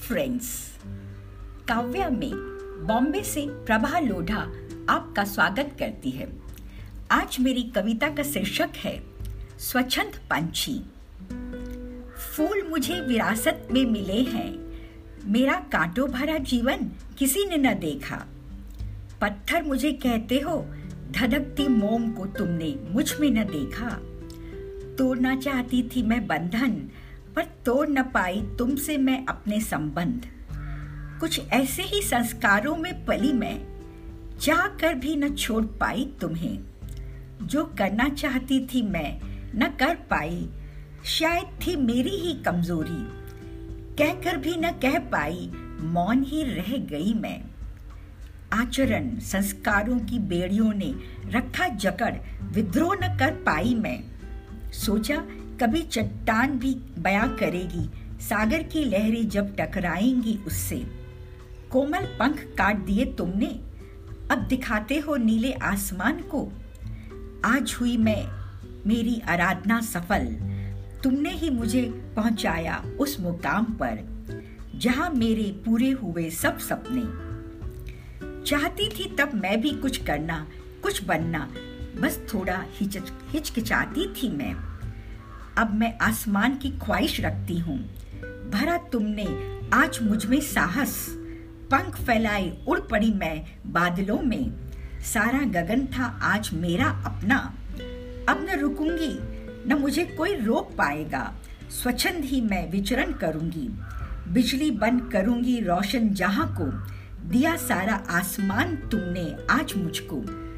Friends Kavya में बॉम्बे से प्रभा लोढ़ा आपका स्वागत करती है। आज मेरी कविता का शीर्षक है, स्वच्छंद पंछी। फूल मुझे विरासत में मिले हैं। मेरा कांटों भरा जीवन किसी ने न देखा। पत्थर मुझे कहते हो, धधकती मोम को तुमने मुझमें न देखा। तोड़ना चाहती थी मैं बंधन पर तोड़ न पाई तुमसे मैं अपने संबंध। कुछ ऐसे ही संस्कारों में पली मैं चाह कर भी न छोड़ पाई तुम्हें। जो करना चाहती थी मैं, न कर पाई। शायद थी मेरी ही कमज़ोरी। कहकर भी न कह पाई, मौन ही रह गई मैं। आचरण संस्कारों की बेड़ियों ने रखा जकड़, विद्रोह न कर पाई मैं। सोचा कभी चट्टान भी बया करेगी। सागर की लहरें जब टकराएँगी उससे। कोमल पंख काट दिए तुमने। अब दिखाते हो नीले आसमान को। आज हुई मैं, मेरी आराधना सफल। तुमने ही मुझे पहुँचाया उस मुकाम पर, जहाँ मेरे पूरे हुए सब सपने। चाहती थी तब मैं भी कुछ करना, कुछ बनना, बस थोड़ा हिचकिचाती थी मैं। अब मैं आसमान की ख्वाहिश रखती हूँ। भरा तुमने आज मुझमें साहस, पंख फैलाए उड़ पड़ी मैं बादलों में। सारा गगन था आज मेरा अपना। अब न रुकूँगी, न मुझे कोई रोक पाएगा। स्वच्छंद ही मैं विचरण करूँगी। बिजली बंद करूँगी रोशन जहाँ को। दिया सारा आसमान तुमने आज मुझको।